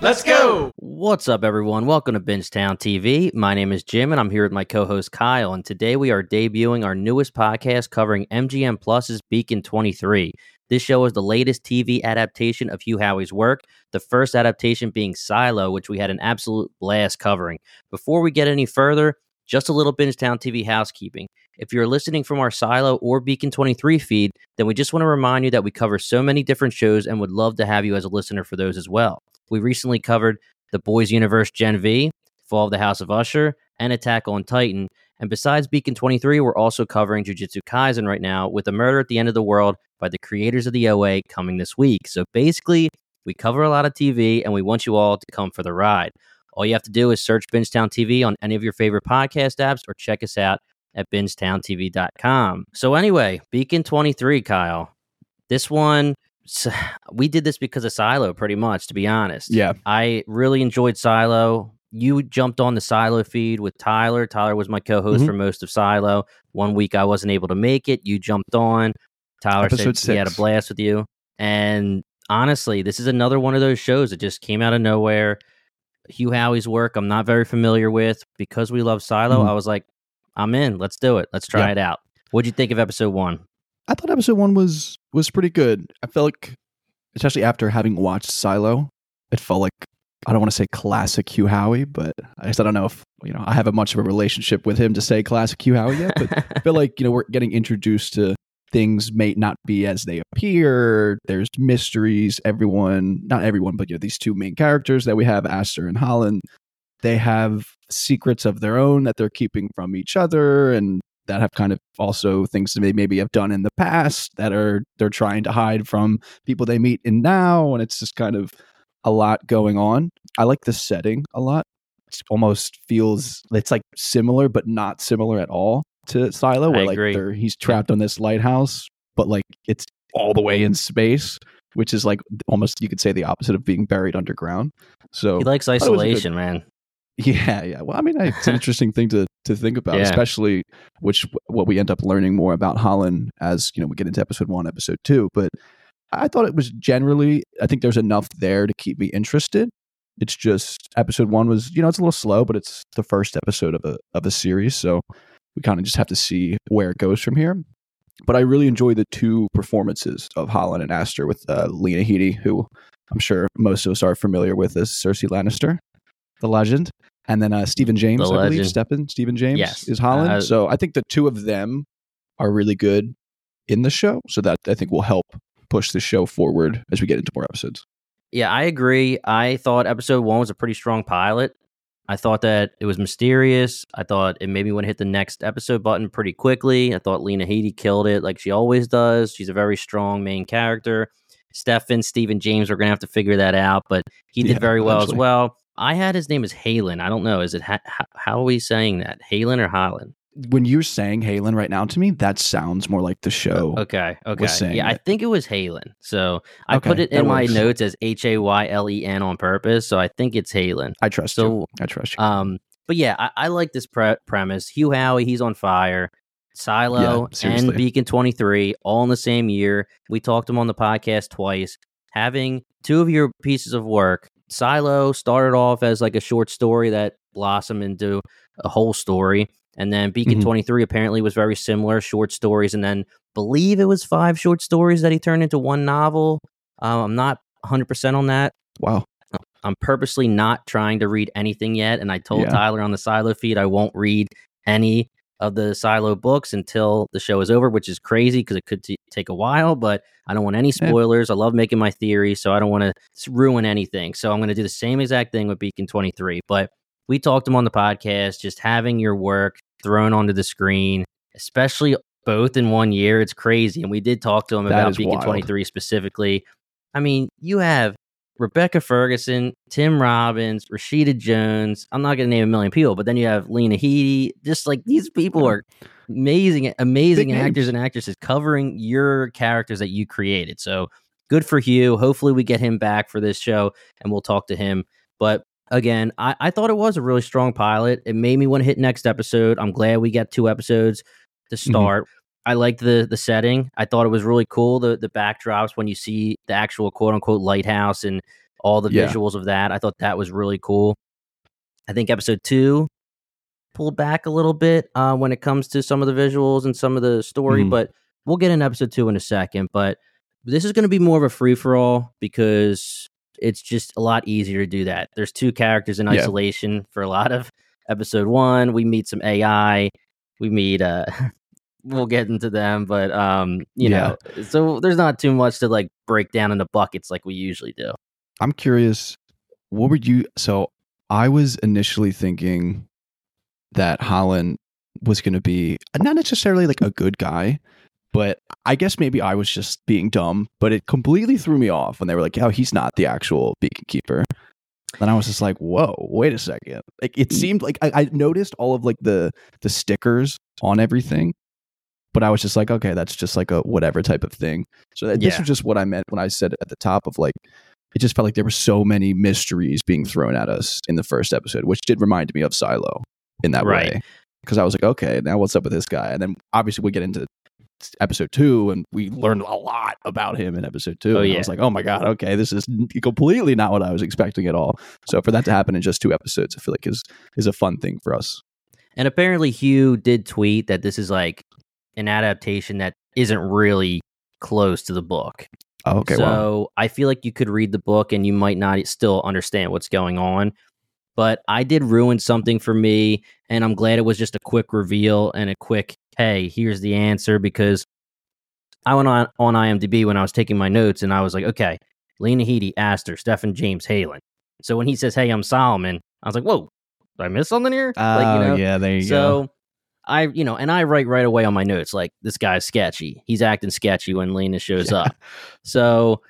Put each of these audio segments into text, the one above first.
Let's go. What's up, everyone? Welcome to Bingetown TV. My name is Jim, and I'm here with my co-host Kyle. And today we are debuting our newest podcast covering MGM Plus's Beacon 23. This show is the latest TV adaptation of Hugh Howey's work, the first adaptation being Silo, which we had an absolute blast covering. Before we get any further, just a little Bingetown TV housekeeping. If you're listening from our Silo or Beacon 23 feed, then we just want to remind you that we cover so many different shows and would love to have you as a listener for those as well. We recently covered The Boys Universe Gen V, Fall of the House of Usher, and Attack on Titan. And besides Beacon 23, we're also covering Jujutsu Kaisen right now with A Murder at the End of the World by the creators of the OA coming this week. So basically, we cover a lot of TV and we want you all to come for the ride. All you have to do is search Bingetown TV on any of your favorite podcast apps or check us out at bingetowntv.com. So anyway, Beacon 23, Kyle. This one so we did this because of Silo, pretty much, to be honest. Yeah. I really enjoyed Silo. You jumped on the Silo feed with Tyler. Tyler was my co-host Mhm. for most of Silo. One week I wasn't able to make it. You jumped on. Tyler Episode said he had a blast with you. And honestly, this is another one of those shows that just came out of nowhere. Hugh Howey's work I'm not very familiar with. Because we love Silo, Mhm. I was like, I'm in. Let's do it. Let's try Yeah. it out. What'd you think of episode one? I thought episode one was was pretty good. I felt like, especially after having watched Silo, it felt like I don't want to say classic Hugh Howey, but I guess I don't know if you know I have a much of a relationship with him to say classic Hugh Howey yet. But I feel like you know we're getting introduced to things may not be as they appear. There's mysteries. Everyone, not everyone, but you know these two main characters that we have, Aster and Holland. They have secrets of their own that they're keeping from each other, and that have kind of also things that they maybe have done in the past that are they're trying to hide from people they meet in now, and it's just kind of a lot going on. I like the setting a lot. It almost feels it's like similar but not similar at all to Silo, where like he's trapped on this lighthouse, but like it's all the way in space, which is like almost you could say the opposite of being buried underground. So He likes thought it was a good- isolation, man. Yeah, yeah. Well, I mean, it's an interesting thing to to think about, Yeah. especially which what we end up learning more about Holland as you know we get into episode one, episode two. But I thought it was generally, I think there's enough there to keep me interested. It's just episode one was, you know, it's a little slow, but it's the first episode of a of a series, so we kind of just have to see where it goes from here. But I really enjoy the two performances of Holland and Aster with uh, Lena Headey, who I'm sure most of us are familiar with as Cersei Lannister, the legend, and then uh, Stephen James, The I believe, legend. Stephen Stephen James Yes. is Holland. Uh, so I think the two of them are really good in the show, so that I think will help push the show forward as we get into more episodes. Yeah, I agree. I thought episode one was a pretty strong pilot. I thought that it was mysterious. I thought it made me want to hit the next episode button pretty quickly. I thought Lena Headey killed it like she always does. She's a very strong main character. Stefan, Stephen James, we're going to have to figure that out, but he did Yeah, very well eventually. as well. I had his name as Halan. I don't know. Is it, ha- how, are we saying that? Halan or Holland? When you're saying Halan right now to me, that sounds more like the show. Okay. Okay. Yeah, I think it was Halan. So I Okay, put it in my works. notes as H A Y L E N on purpose. So I think it's Halan. I trust So, you. I trust you. Um, but yeah, I, I like this pre- premise. Hugh Howey, he's on fire. Silo Yeah, and. Beacon 23, all in the same year. We talked him on the podcast twice. Having two of your pieces of work, Silo started off as like a short story that blossomed into a whole story. And then Beacon Mhm. 23 apparently was very similar, short stories. And then believe it was five short stories that he turned into one novel. Um, I'm not 100% on that. wow. I'm purposely not trying to read anything yet. And I told Yeah. Tyler on the Silo feed I won't read any of the Silo books until the show is over, which is crazy because it could t- take a while, but I don't want any Yeah. spoilers. I love making my theories, so I don't want to ruin anything. So I'm going to do the same exact thing with Beacon 23. But we talked to him on the podcast, just having your work thrown onto the screen, especially both in one year. It's crazy. And we did talk to him That about Beacon wild. 23 specifically. I mean, you have Rebecca Ferguson, Tim Robbins, Rashida Jones. I'm not going to name a million people, but then you have Lena Headey. Just like these people are amazing, amazing Big actors names. and actresses covering your characters that you created. So good for Hugh. Hopefully, we get him back for this show and we'll talk to him. But again, I, I thought it was a really strong pilot. It made me want to hit next episode. I'm glad we got two episodes to mm-hmm. start. I liked the the setting. I thought it was really cool. The the backdrops when you see the actual quote unquote lighthouse and all the Yeah. visuals of that. I thought that was really cool. I think episode two pulled back a little bit uh, when it comes to some of the visuals and some of the story, Mhm. but we'll get in episode two in a second. But this is going to be more of a free for all because it's just a lot easier to do that. There's two characters in Yeah. isolation for a lot of episode one. We meet some AI. We meet uh we'll get into them, but um, you Yeah. know, so there's not too much to like break down into buckets like we usually do. I'm curious, what were you? So I was initially thinking that Holland was going to be not necessarily like a good guy, but I guess maybe I was just being dumb. But it completely threw me off when they were like, "Oh, he's not the actual beacon keeper." Then I was just like, "Whoa, wait a second! Like it seemed like I, I noticed all of like the the stickers on everything, but I was just like, okay, that's just like a whatever type of thing. So that, this Yeah. was just what I meant when I said at the top of like, it just felt like there were so many mysteries being thrown at us in the first episode, which did remind me of Silo in that Right. way. Because I was like, okay, now what's up with this guy? And then obviously we get into episode two and we learned a lot about him in episode two. Oh, and yeah. I was like, oh my God, okay, this is completely not what I was expecting at all. So for that to happen in just two episodes, I feel like is is a fun thing for us. And apparently Hugh did tweet that this is like an adaptation that isn't really close to the book. Oh, okay, so I feel like you could read the book and you might not still understand what's going on. But I did ruin something for me, and I'm glad it was just a quick reveal and a quick, hey, here's the answer. Because I went on, on IMDb when I was taking my notes and I was like, okay, Lena Headey, Aster, Stephen James, Halan. So when he says, hey, I'm Solomon, I was like, whoa, did I miss something here? like, you oh, know, Oh, yeah, there you go. so I, you know, and I write right away on my notes like this guy's sketchy. He's acting sketchy when Lena shows Yeah. up. So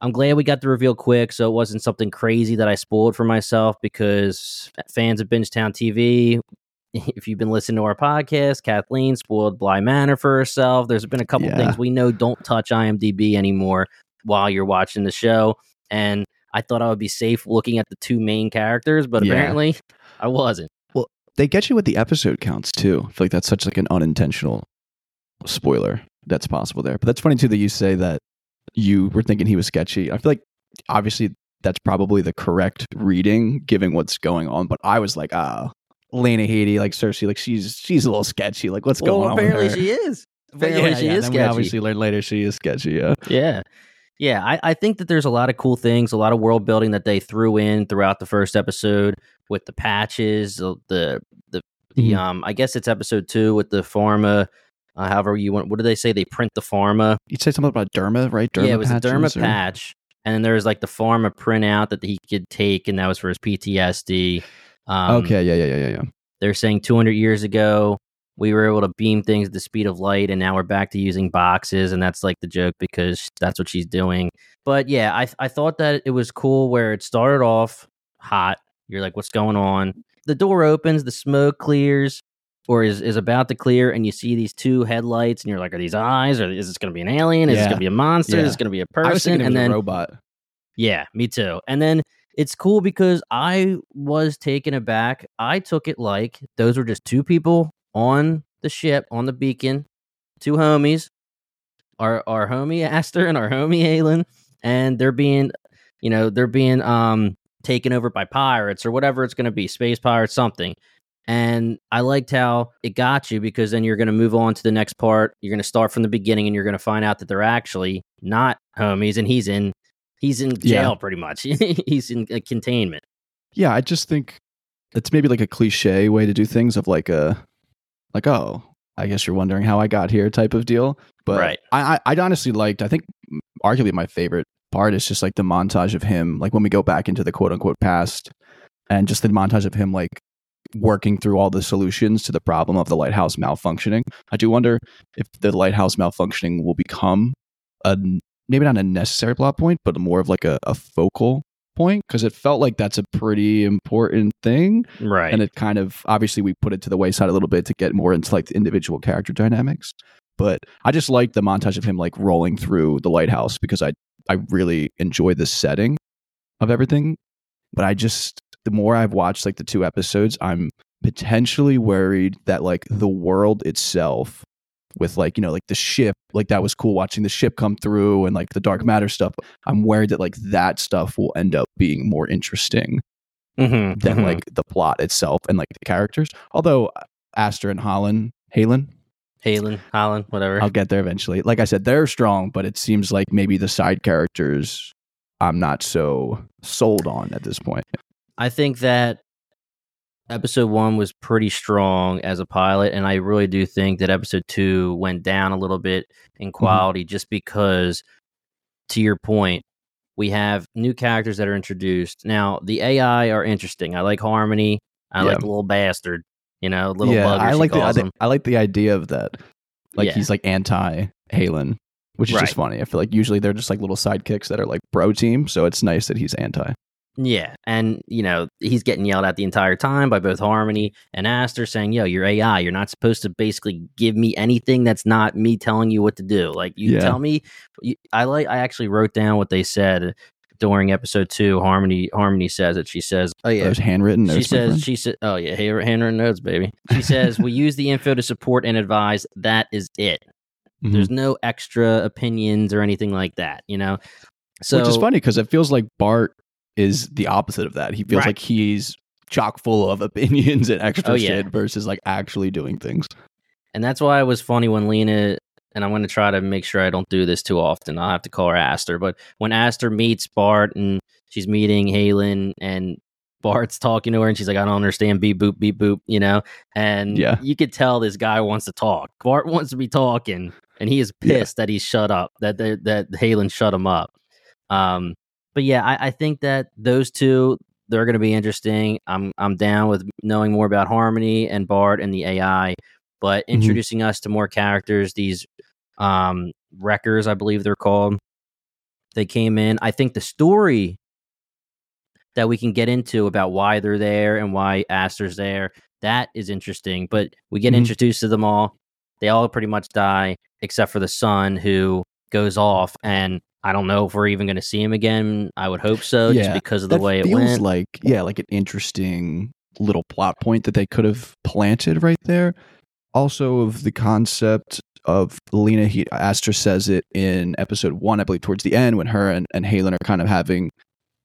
I'm glad we got the reveal quick, so it wasn't something crazy that I spoiled for myself. Because fans of Bingetown TV, if you've been listening to our podcast, Kathleen spoiled Bly Manor for herself. There's been a couple Yeah. things we know don't touch IMDb anymore while you're watching the show, and I thought I would be safe looking at the two main characters, but Yeah. apparently I wasn't. They get you with the episode counts too. I feel like that's such like an unintentional spoiler that's possible there. But that's funny too that you say that you were thinking he was sketchy. I feel like obviously that's probably the correct reading given what's going on. But I was like, ah, Lena Headey, like Cersei, like she's she's a little sketchy. Like what's going on? with her? is. Apparently yeah, she yeah, is then we sketchy. obviously learned later she is sketchy. Yeah, Yeah. Yeah, I, I think that there's a lot of cool things, a lot of world building that they threw in throughout the first episode with the patches, the the the, Mhm. um I guess it's episode two with the pharma. Uh, however you want, what do they say? They print the pharma. you'd say something about derma, right? Derma yeah, it was a derma or- patch, and then there was like the pharma printout that he could take, and that was for his PTSD. Um, okay, yeah, yeah, yeah, yeah, yeah. they're saying 200 years ago we were able to beam things at the speed of light and now we're back to using boxes and that's like the joke because that's what she's doing. But yeah i, I thought that it was cool where it started off hot. You're like what's going on? The door opens the smoke clears or is, is about to clear and you see these two headlights and you're like are these eyes? Or is this going to be an alien? Is this going to be a monster? Yeah. is this going to be a person? and then a robot. yeah, me too. And then it's cool because I was taken aback. I took it like those were just two people on the ship on the beacon, two homies, our our homie Aster and our homie Aelin, and they're being, you know, they're being um taken over by pirates or whatever it's going to be, space pirates, something. And I liked how it got you because then you're going to move on to the next part. You're going to start from the beginning and you're going to find out that they're actually not homies and he's in he's in Yeah. jail pretty much. he's in containment. Yeah, I just think it's maybe like a cliche way to do things of like a like oh, I guess you're wondering how I got here type of deal. But Right. I I I'd honestly liked I think arguably my favorite part is just like the montage of him like when we go back into the quote unquote past and just the montage of him like working through all the solutions to the problem of the lighthouse malfunctioning. I do wonder if the lighthouse malfunctioning will become a maybe not a necessary plot point, but more of like a, a focal point because it felt like that's a pretty important thing. Right. And it kind of obviously we put it to the wayside a little bit to get more into like the individual character dynamics. But I just like the montage of him like rolling through the lighthouse because I I really enjoy the setting of everything. But I just the more I've watched like the two episodes, I'm potentially worried that like the world itself with like you know like the ship like that was cool watching the ship come through and like the dark matter stuff. I'm worried that like that stuff will end up being more interesting Mhm, than mhm. like the plot itself and like the characters. Although aster and holland halan? Halan, Holland, whatever. i'll get there eventually. Like i said they're strong but it seems like maybe the side characters i'm not so sold on at this point. I think that episode one was pretty strong as a pilot, and I really do think that episode two went down a little bit in Mm-hmm. quality just because, to your point, we have new characters that are introduced. Now, the AI are interesting. I like Harmony. I Yeah. like the little bastard, you know, little yeah bugger. i like the, I, think- I like the idea of that like Yeah. he's like anti halan which is Right. just funny i feel like usually they're just like little sidekicks that are like bro team so it's nice that he's anti Yeah, and you know he's getting yelled at the entire time by both Harmony and Aster, saying, "Yo, you're AI. You're not supposed to basically give me anything that's not me telling you what to do. Like you Yeah. tell me." You, I like. I actually wrote down what they said during episode two. Harmony Harmony says it. She says, "Oh yeah." there's handwritten She notes, my says, she said, oh yeah, handwritten notes, baby. She says, we use the info to support and advise. That is it. Mhm. There's no extra opinions or anything like that, you know? So, which is funny because it feels like bart is the opposite of that he feels Right. like he's chock full of opinions and extra Oh, yeah. shit versus like actually doing things And that's why it was funny when Lena, and I'm going to try to make sure I don't do this too often. I'll have to call her Aster. But when Aster meets Bart and she's meeting Halan and Bart's talking to her and she's like, I don't understand, beep boop, beep boop, you know? And Yeah. you could tell this guy wants to talk. Bart wants to be talking and he is Yeah. pissed that he's shut up, that, that, that Halan shut him up. Um, but yeah, I, I think that those two, they're going to be interesting. I'm I'm down with knowing more about Harmony and Bart and the AI, but Mhm. introducing us to more characters. These um, wreckers, I believe they're called. They came in. I think the story that we can get into about why they're there and why Aster's there that is interesting. But we get Mhm. introduced to them all. They all pretty much die except for the son who goes off and. I don't know if we're even going to see him again. I would hope so, just because of the way it feels went. like yeah like an interesting little plot point that they could have planted right there also of the concept of lena he aster says it in episode one i believe towards the end when her and, and halan are kind of having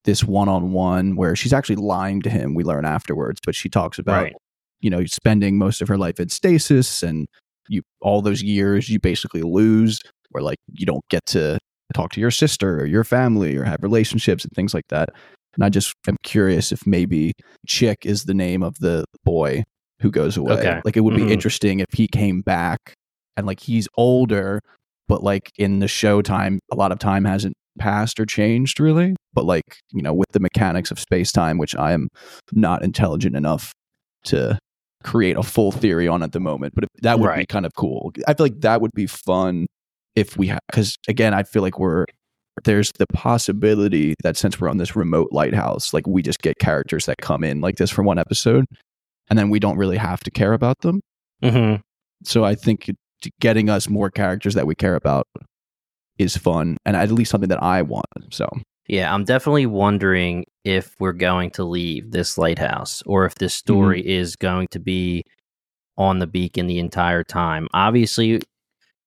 this one-on-one where she's actually lying to him we learn afterwards but she talks about Right. you know spending most of her life in stasis and you all those years you basically lose where like you don't get to talk to your sister or your family or have relationships and things like that. And i just am curious if maybe chick is the name of the boy who goes away. Okay. like it would be mm-hmm. interesting if he came back and like he's older but like in the show time a lot of time hasn't passed or changed really. But like you know with the mechanics of space time which i am not intelligent enough to create a full theory on at the moment but that would be kind of cool. I feel like that would be fun if we have because again i feel like we're there's the possibility that since we're on this remote lighthouse like we just get characters that come in like this for one episode and then we don't really have to care about them hmm so I think getting us more characters that we care about is fun and at least something that I want. So Yeah, I'm definitely wondering if we're going to leave this lighthouse or if this story is going to be on the beacon the entire time. Obviously,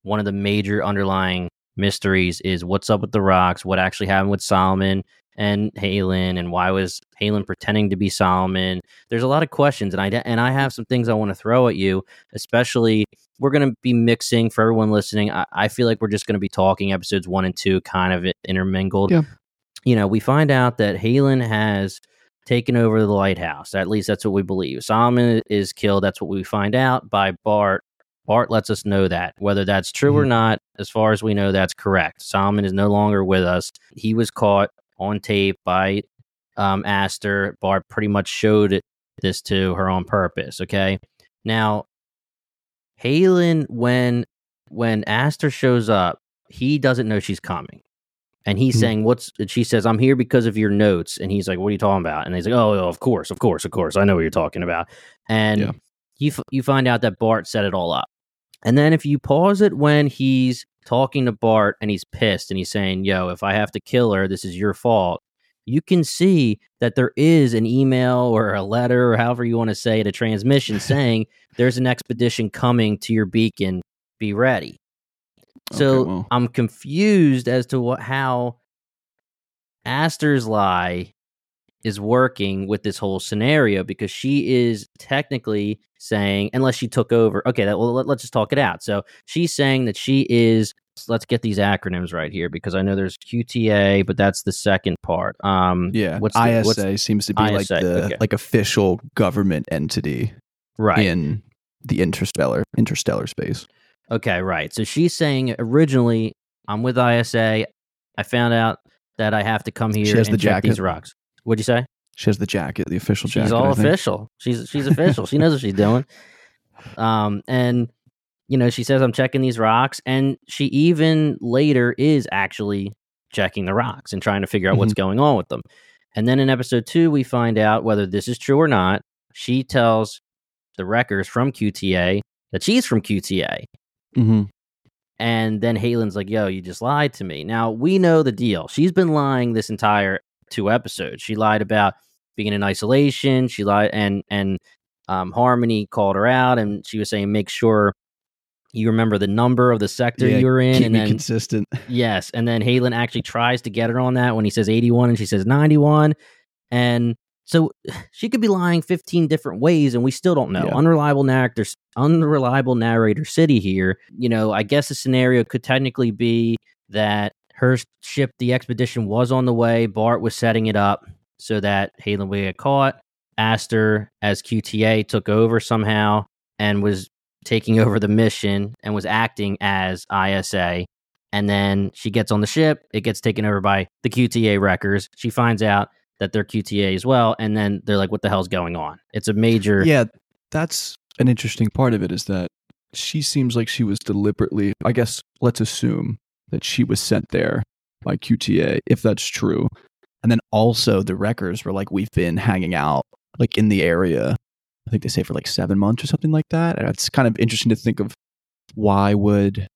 one of the major underlying mysteries is what's up with the rocks, what actually happened with Solomon and Halan, and why was Halan pretending to be Solomon? There's a lot of questions, and I and I have some things I want to throw at you. Especially, we're going to be mixing for everyone listening. I, I feel like we're just going to be talking episodes one and two, kind of intermingled. Yeah. You know, we find out that Halan has taken over the lighthouse. At least that's what we believe. Solomon is killed. That's what we find out by Bart. Bart lets us know that. Whether that's true or not, as far as we know, that's correct. Solomon is no longer with us. He was caught on tape by um, Aster. Bart pretty much showed it, this to her on purpose. Okay. Now, Halan, when when Aster shows up, he doesn't know she's coming. And he's Mhm. saying, "What's?" And she says, "I'm here because of your notes." And he's like, "What are you talking about?" And he's like, "Oh, oh, of course, of course, of course. I know what you're talking about." And Yeah. you f- you find out that Bart set it all up. And then if you pause it when he's talking to Bart and he's pissed and he's saying, "Yo, if I have to kill her, this is your fault." You can see that there is an email or a letter or however you want to say it, a transmission saying there's an expedition coming to your beacon. Be ready. So Okay, well. I'm confused as to what how Aster's lie is working with this whole scenario because she is technically saying unless she took over okay that, well let, us just talk it out so she's saying that she is let's get these acronyms right here because i know there's qta but that's the second part um Yeah, what's the, ISA what's, seems to be like ISA, the okay. like official government entity right in the interstellar interstellar space. Okay, right. So she's saying originally, I'm with ISA. I found out that I have to come here has and the check these rocks. What'd you say? She has the jacket, the official jacket. She's all official. She's she's official. she knows what she's doing. Um, and you know, she says I'm checking these rocks, and she even later is actually checking the rocks and trying to figure out what's going on with them. And then in episode two, we find out whether this is true or not. She tells the wreckers from QTA that she's from QTA. Mhm. And then Halan's like, yo, you just lied to me. Now, we know the deal. She's been lying this entire two episodes. She lied about being in isolation. She lied, and, and, um, Harmony called her out and she was saying, make sure you remember the number of the sector Yeah, you were in. Keep and then, consistent. yes. And then Halan actually tries to get her on that when he says 81 and she says 91. And so she could be lying 15 different ways and we still don't know. Yeah. Unreliable narrator unreliable narrator city here. You know, I guess the scenario could technically be that her ship, the expedition was on the way. Bart was setting it up so that Halan would get caught. Aster, as QTA, took over somehow and was taking over the mission and was acting as ISA. And then she gets on the ship. It gets taken over by the QTA wreckers. She finds out that they're QTA as well. And then they're like, what the hell's going on? It's a major. Yeah, that's an interesting part of it is that she seems like she was deliberately, I guess, let's assume that she was sent there by QTA, if that's true. And then also the wreckers were like, we've been hanging out like in the area. I think they say for like seven months or something like that. And it's kind of interesting to think of why would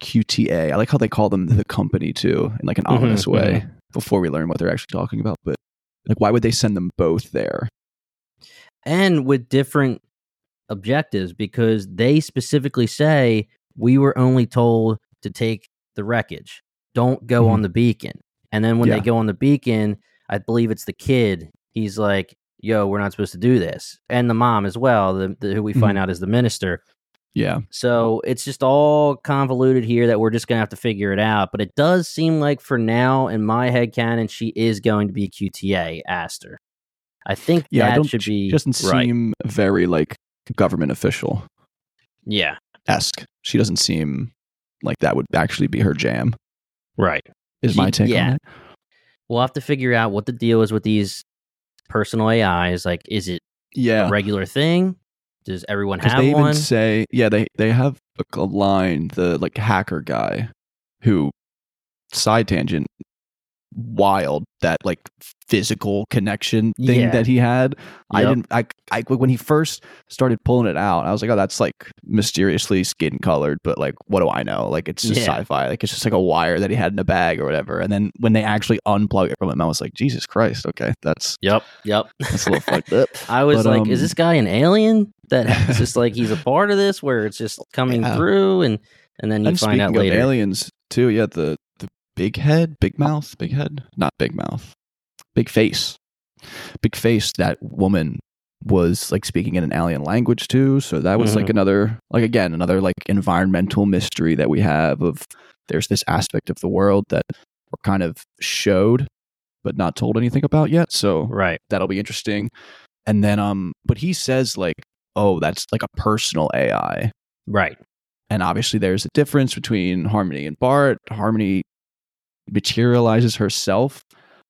QTA, I like how they call them the company too, in like an Mhm, ominous way before we learn what they're actually talking about. But like, why would they send them both there? and with different objectives because they specifically say we were only told to take the wreckage don't go Mhm. on the beacon and then when they go on the beacon i believe it's the kid he's like yo we're not supposed to do this and the mom as well the, the who we find out is the minister Yeah. so it's just all convoluted here that we're just gonna have to figure it out but it does seem like for now in my head canon she is going to be qta aster i think Yeah, I that don't. should she be doesn't right. seem very like government official yeah esque. She doesn't seem like that would actually be her jam. right Is She- my take yeah. on it. We'll have to figure out what the deal is with these personal AIs. Like, is it Yeah, a regular thing? Does everyone have they even one? say yeah they they have a, a line the like hacker guy who side tangent wild that like physical connection thing Yeah. that he had i didn't I, I when he first started pulling it out i was like oh that's like mysteriously skin colored but like what do i know like it's just Yeah. sci-fi like it's just like a wire that he had in a bag or whatever and then when they actually unplug it from him i was like jesus christ okay that's Yep, yep. that's a little fucked up I was But, like, um, is this guy an alien? That it's just like he's a part of this, where it's just coming Yeah. through, and and then you and find out later. aliens too, yeah, the big head, big mouth, big head, not big mouth, big face, big face. That woman was like speaking in an alien language too, so that was like Mhm. another, like again, another like environmental mystery that we have of there's this aspect of the world that we're kind of showed but not told anything about yet. So right. that'll be interesting. And then um, but he says like, oh, that's like a personal AI. Right. And obviously, there's a difference between Harmony and Bart. Harmony materializes herself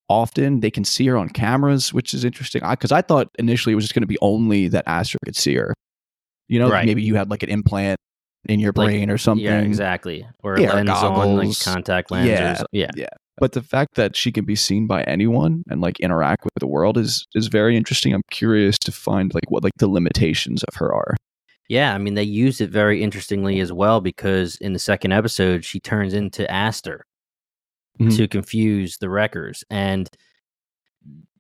often. They can see her on cameras, which is interesting. Because I, thought initially it was just going to be only that Aster could see her. You know, Right. maybe you had like an implant in your Like, brain or something. Yeah, exactly. Or Yeah, or lens on, like contact lens. Yeah, yeah. yeah. But the fact that she can be seen by anyone and like interact with the world is is very interesting. I'm curious to find like what like the limitations of her are. Yeah, I mean they used it very interestingly as well because in the second episode she turns into Aster Mhm. to confuse the wreckers and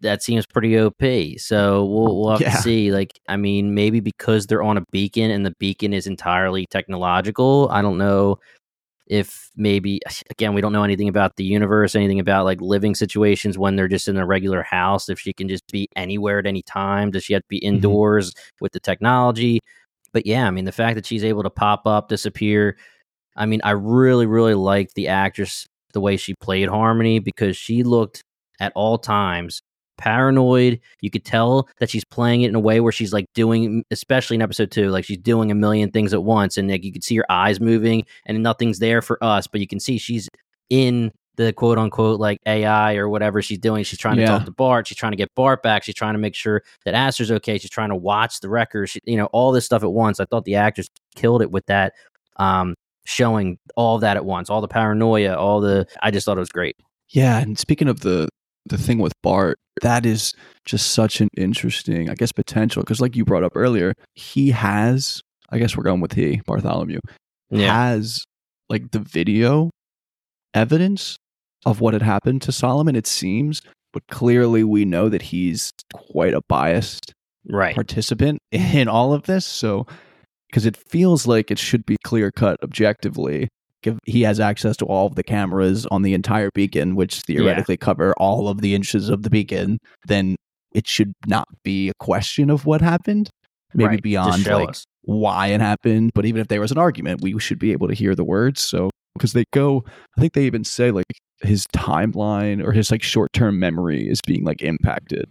that seems pretty OP. So we'll, we'll have Yeah. to see. Like, I mean, maybe because they're on a beacon and the beacon is entirely technological. I don't know if maybe again we don't know anything about the universe, anything about like living situations when they're just in a regular house. If she can just be anywhere at any time, does she have to be indoors with the technology? But yeah, I mean, the fact that she's able to pop up, disappear. I mean, I really, really liked the actress the way she played Harmony because she looked at all times paranoid. You could tell that she's playing it in a way where she's like doing, especially in episode two, like she's doing a million things at once, and like you could see her eyes moving, and nothing's there for us, but you can see she's in the quote unquote like AI or whatever she's doing. She's trying to Yeah. talk to Bart. She's trying to get Bart back. She's trying to make sure that Aster's okay. She's trying to watch the records. She, you know, all this stuff at once. I thought the actress killed it with that. Um, showing all of that at once, all the paranoia, all the. I just thought it was great. Yeah, and speaking of the the thing with Bart, that is just such an interesting, I guess, potential because, like you brought up earlier, he has. I guess we're going with he Bartholomew has like the video evidence of what had happened to Solomon. It seems, but clearly we know that he's quite a biased right. participant in all of this. So, because it feels like it should be clear cut objectively. If he has access to all of the cameras on the entire beacon, which theoretically cover all of the inches of the beacon, then it should not be a question of what happened. Maybe Right. Beyond like us. why it happened. But even if there was an argument, we should be able to hear the words. So, because they go, I think they even say like his timeline or his like short term memory is being like impacted.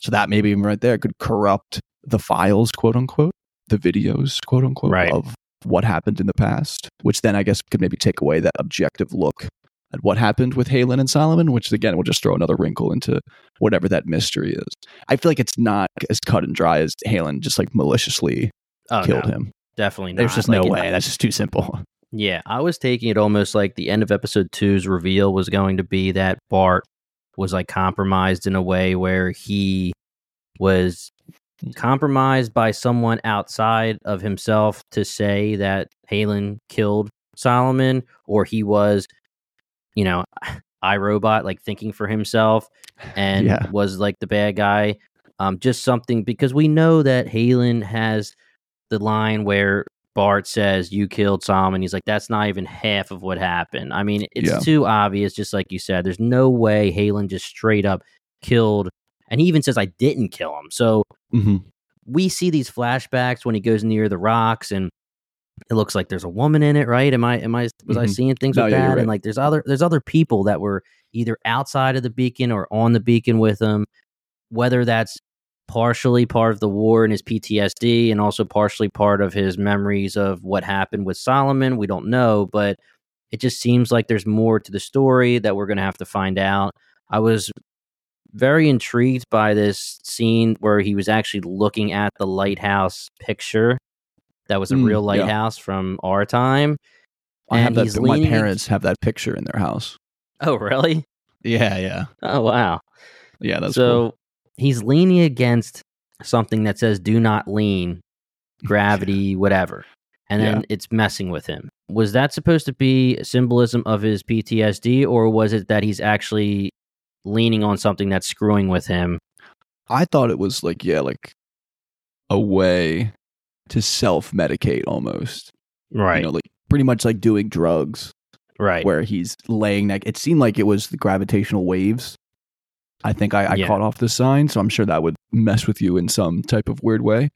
So that maybe even right there could corrupt the files, quote unquote, the videos, quote unquote, Right. of what happened in the past, which then I guess could maybe take away that objective look at what happened with Halen and Solomon, which again will just throw another wrinkle into whatever that mystery is. I feel like it's not as cut and dry as Halen just like maliciously Oh, killed no, him. Definitely not. There's just Like, no way. That's just too simple. Yeah, I was taking it almost like the end of episode two's reveal was going to be that Bart was like compromised in a way where he was compromised by someone outside of himself to say that Halan killed Solomon, or he was, you know, iRobot, like thinking for himself and Yeah. was like the bad guy. Um, just something because we know that Halan has the line where Bart says, You killed Solomon. He's like, That's not even half of what happened. I mean, it's Yeah. too obvious, just like you said. There's no way Halan just straight up killed. And he even says, I didn't kill him. So hmm we see these flashbacks when he goes near the rocks and it looks like there's a woman in it, right? Am I am I was I Mhm. seeing things No, with yeah, that? right. And like there's other there's other people that were either outside of the beacon or on the beacon with him, whether that's partially part of the war and his PTSD and also partially part of his memories of what happened with Solomon. We don't know, but it just seems like there's more to the story that we're gonna have to find out. I was very intrigued by this scene where he was actually looking at the lighthouse picture that was a Mm, real yeah. lighthouse from our time. I have And that. My parents have that picture in their house. Oh, really? Yeah, yeah, Oh, wow. yeah. That's so cool. he's leaning against something that says "Do not lean," gravity, whatever, and then Yeah. it's messing with him. Was that supposed to be symbolism of his PTSD, or was it that he's actually leaning on something that's screwing with him? I thought it was like yeah, like a way to self medicate almost. Right, You know, like pretty much like doing drugs right. where he's laying neck. It seemed like it was the gravitational waves. I think I, I Yeah. caught off the sign, so I'm sure that would mess with you in some type of weird way.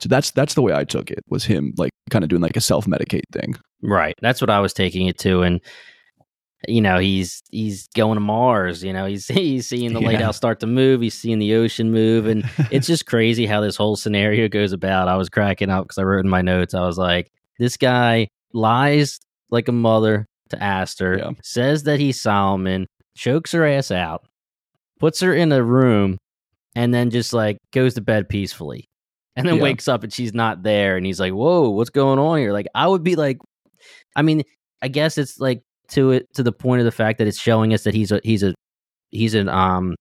So that's that's the way I took it. Was him like kind of doing like a self medicate thing. Right. That's what I was taking it to. And you know, he's he's going to Mars, you know, he's he's seeing the Yeah. lighthouse start to move, he's seeing the ocean move, and it's just crazy how this whole scenario goes about. I was cracking up because I wrote in my notes, I was like, this guy lies like a mother to Aster, Yeah. says that he's Solomon, chokes her ass out, puts her in a room, and then just like goes to bed peacefully. and then Yeah. wakes up and she's not there and he's like, Whoa, what's going on here? Like, I would be like, I would be like, I mean, I guess it's like to it to the point of the fact that it's showing us that he's a he's a he's an um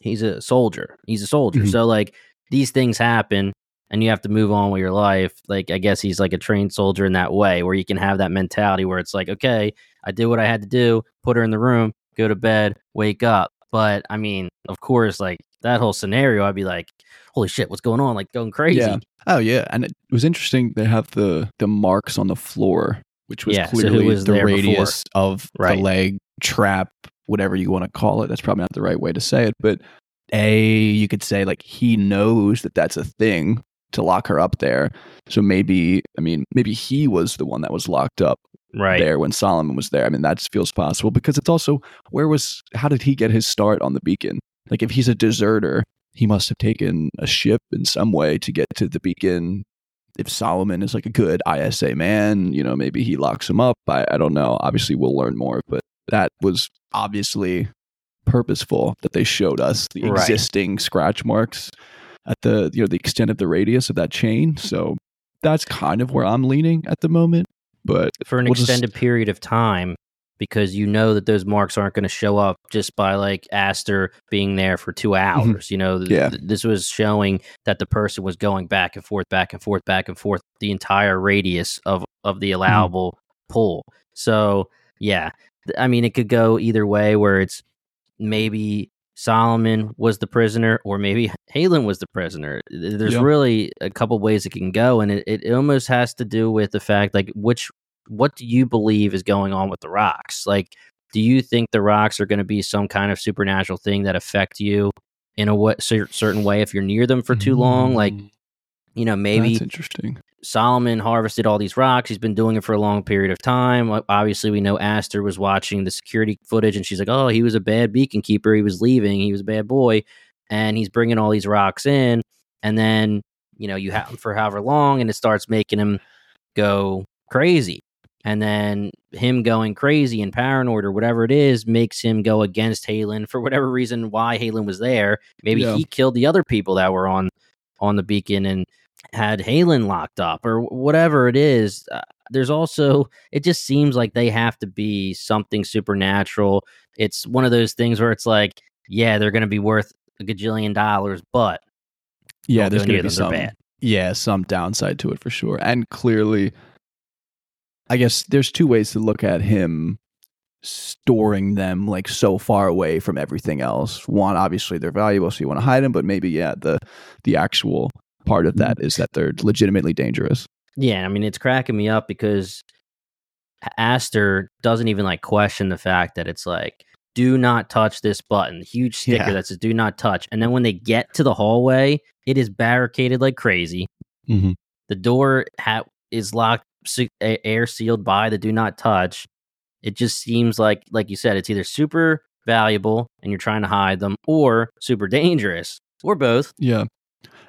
he's a soldier. He's a soldier. Mhm. So like these things happen and you have to move on with your life. Like I guess he's like a trained soldier in that way where you can have that mentality where it's like, okay, I did what I had to do, put her in the room, go to bed, wake up. But I mean, of course, like that whole scenario, I'd be like, holy shit, what's going on? Like going crazy. Yeah. Oh yeah, and it was interesting. They have the the marks on the floor, which was Yeah, so clearly was the there before? radius of Right. the leg trap, whatever you want to call it. That's probably not the right way to say it, but a you could say like he knows that that's a thing to lock her up there. So maybe I mean maybe he was the one that was locked up Right. there when Solomon was there. I mean, that feels possible because it's also where was how did he get his start on the beacon? Like if he's a deserter, he must have taken a ship in some way to get to the beacon. If Solomon is like a good ISA man, you know, maybe he locks him up. I, I don't know. Obviously, we'll learn more, but that was obviously purposeful that they showed us the Right. existing scratch marks at the you know the extent of the radius of that chain. So that's kind of where I'm leaning at the moment. But for an We'll just- extended period of time because you know that those marks aren't going to show up just by like Aster being there for two hours. You know, th- Mm-hmm. Yeah. th- this was showing that the person was going back and forth, back and forth, back and forth the entire radius of of Mm-hmm. the allowable pull. So yeah, I mean, it could go either way, where it's maybe. Solomon was the prisoner, or maybe Halan was the prisoner. There's Yeah. really a couple ways it can go, and it, it almost has to do with the fact, like, which what do you believe is going on with the rocks? Like, do you think the rocks are going to be some kind of supernatural thing that affect you in a cer- certain way if you're near them for too long? Like, you know, maybe Mm. that's interesting. Solomon harvested all these rocks. He's been doing it for a long period of time. Obviously, we know Aster was watching the security footage and she's like, oh, he was a bad beacon keeper. He was leaving. He was a bad boy. And he's bringing all these rocks in. And then, you know, you have him for however long and it starts making him go crazy. And then him going crazy and paranoid or whatever it is makes him go against Halan for whatever reason why Halan was there. Maybe Yeah. he killed the other people that were on on the beacon and had Halan locked up or whatever it is. Uh, there's also it just seems like they have to be something supernatural. It's one of those things where it's like, yeah, they're going to be worth a gajillion dollars, but Yeah, there's going to be some. bad. Yeah, some downside to it for sure. And clearly, I guess there's two ways to look at him storing them like so far away from everything else. One, obviously they're valuable, so you want to hide them. But maybe, yeah, the the actual part of that is that they're legitimately dangerous. Yeah, I mean it's cracking me up because Aster doesn't even like question the fact that it's like do not touch this button. Huge sticker Yeah. that says do not touch. And then when they get to the hallway, it is barricaded like crazy. Mhm. The door ha- is locked air sealed by the do not touch. It just seems like like you said it's either super valuable and you're trying to hide them or super dangerous or both. Yeah.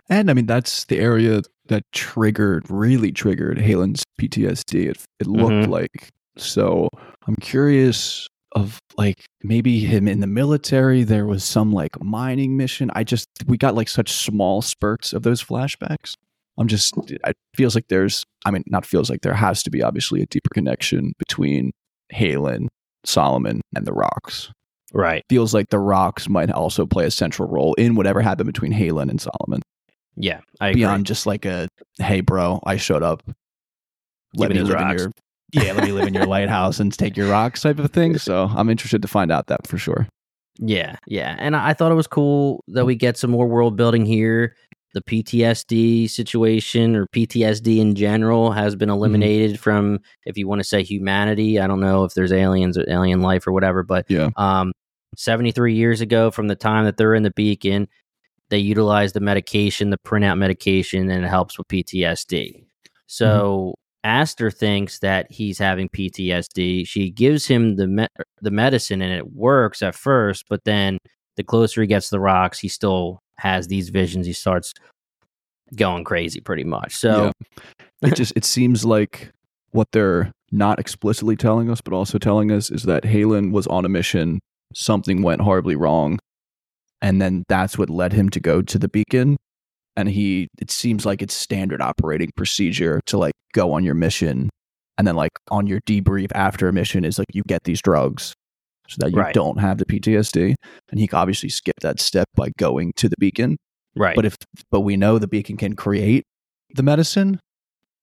And I mean, that's the area that triggered, really triggered Halan's PTSD. It, it looked Mhm. like. So I'm curious of like maybe him in the military. There was some like mining mission. I just, we got like such small spurts of those flashbacks. I'm just, it feels like there's, I mean, not feels like there has to be obviously a deeper connection between Halan, Solomon, and the rocks Right. feels like the rocks might also play a central role in whatever happened between Halan and Solomon. Yeah. I agree. Beyond just like a hey bro, I showed up. Let me live in your yeah, let me live in your lighthouse and take your rocks type of thing. So I'm interested to find out that for sure. Yeah, yeah. And I thought it was cool that we get some more world building here. The PTSD situation or PTSD in general has Mm-hmm. been eliminated from, if you want to say humanity. I don't know if there's aliens or alien life or whatever, but Yeah. um, 73 years ago from the time that they're in the beacon, they utilize the medication, the printout medication, and it helps with PTSD. So Aster thinks that he's having PTSD. She gives him the me- the medicine, and it works at first, but then the closer he gets to the rocks, he still has these visions. He starts going crazy, pretty much. So it just it seems like what they're not explicitly telling us, but also telling us is that Halan was on a mission. Something went horribly wrong, and then that's what led him to go to the beacon. and he it seems like it's standard operating procedure to like go on your mission and then like on your debrief after a mission is like you get these drugs so that you Right. don't have the PTSD and he obviously skipped that step by going to the beacon Right. but if but we know the beacon can create the medicine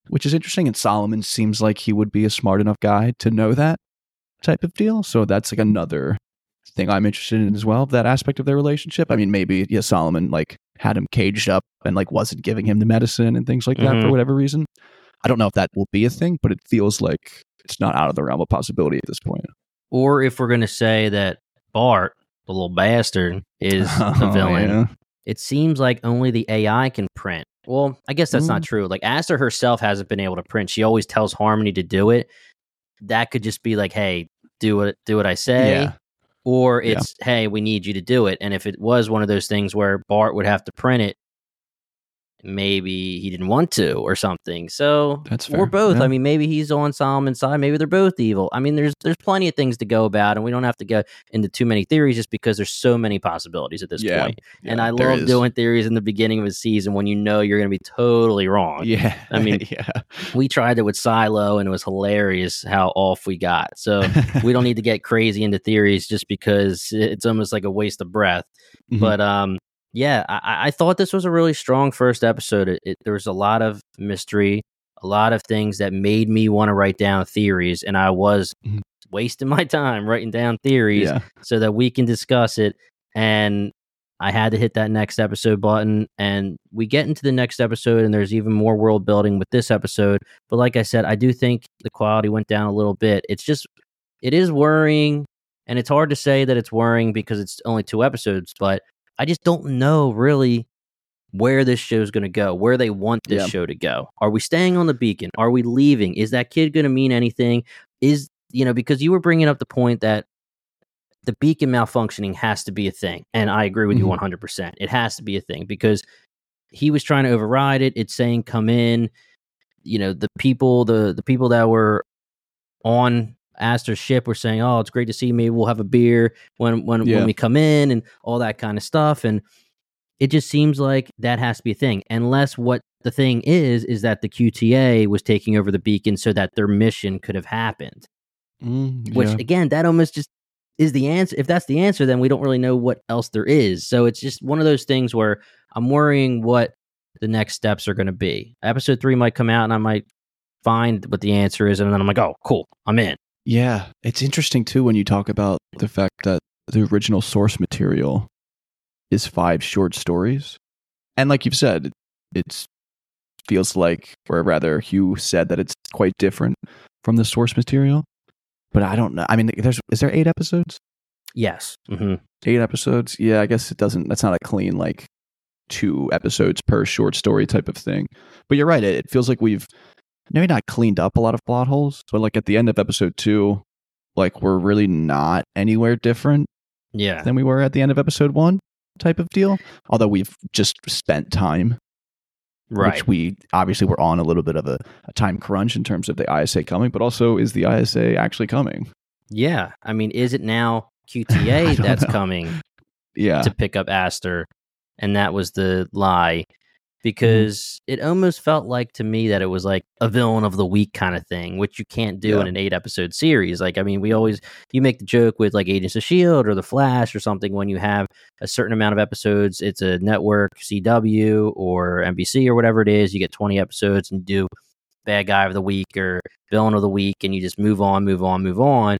which is interesting and Solomon seems like he would be a smart enough guy to know that type of deal so that's like another thing I'm interested in as well that aspect of their relationship I mean maybe yeah Solomon like had him caged up and like wasn't giving him the medicine and things like that for Mhm. whatever reason I don't know if that will be a thing but it feels like it's not out of the realm of possibility at this point or if we're going to say that Bart, the little bastard, is the Oh, villain, yeah. it seems like only the AI can print. Well, I guess that's not Mm. true. Like Aster herself hasn't been able to print. She always tells Harmony to do it. That could just be like, "Hey, do what do what I say," Yeah. or Yeah. it's, "Hey, we need you to do it." And if it was one of those things where Bart would have to print it, maybe he didn't want to or something. So That's or both. Yeah. I mean, maybe he's on Solomon's side. Maybe they're both evil. I mean, there's there's plenty of things to go about, and we don't have to go into too many theories just because there's so many possibilities at this Yeah. point. and I love is. doing theories in the beginning of a season when you know you're going to be totally wrong. yeah I mean- yeah We tried it with Silo, and it was hilarious how off we got. So we don't need to get crazy into theories just because it's almost like a waste of breath. Mhm. But um, yeah, I- I, thought this was a really strong first episode. It, it, there was a lot of mystery, a lot of things that made me want to write down theories, and I was Mhm. wasting my time writing down theories yeah so that we can discuss it. And I had to hit that next episode button, and we get into the next episode, and there's even more world building with this episode. But like I said, I do think the quality went down a little bit. It's just, it is worrying, and it's hard to say that it's worrying because it's only two episodes, but I just don't know really where this show's going to go, where they want this Yeah. show to go. Are we staying on the beacon? Are we leaving? Is that kid going to mean anything? Is, you know, because you were bringing up the point that the beacon malfunctioning has to be a thing. And I agree with you Mhm. 100%. It has to be a thing because he was trying to override it. It's saying come in. You know, the people the the people that were on Aster's ship were saying, "Oh, it's great to see me. We'll have a beer when when Yeah. when we come in and all that kind of stuff." And it just seems like that has to be a thing, unless what the thing is is that the QTA was taking over the beacon so that their mission could have happened. Mm, Which again, that almost just is the answer. If that's the answer, then we don't really know what else there is. So it's just one of those things where I'm worrying what the next steps are going to be. Episode three might come out, and I might find what the answer is, and then I'm like, "Oh, cool, I'm in." Yeah, it's interesting too when you talk about the fact that the original source material is five short stories, and like you've said, it feels like, or rather, Hugh said that it's quite different from the source material. But I don't know. I mean, there's is there eight episodes? Yes. hmm Eight episodes? Yeah, I guess it doesn't. That's not a clean like two episodes per short story type of thing. But you're right. It, it feels like we've maybe not cleaned up a lot of plot holes. But like at the end of episode two, like we're really not anywhere different Yeah. than we were at the end of episode one type of deal. Although we've just spent time, Right. which we obviously were on a little bit of a, a time crunch in terms of the ISA coming, but also is the ISA actually coming? yeah. I mean, is it now QTA that's know. coming Yeah. to pick up Aster? And that was the lie. Mm-hmm. Because it almost felt like to me that it was like a villain of the week kind of thing, which you can't do Yeah. in an eight episode series. Like, I mean, we always you make the joke with like Agents of Shield or The Flash or something when you have a certain amount of episodes. It's a network, CW or NBC or whatever it is. You get twenty episodes and you do bad guy of the week or villain of the week, and you just move on, move on, move on.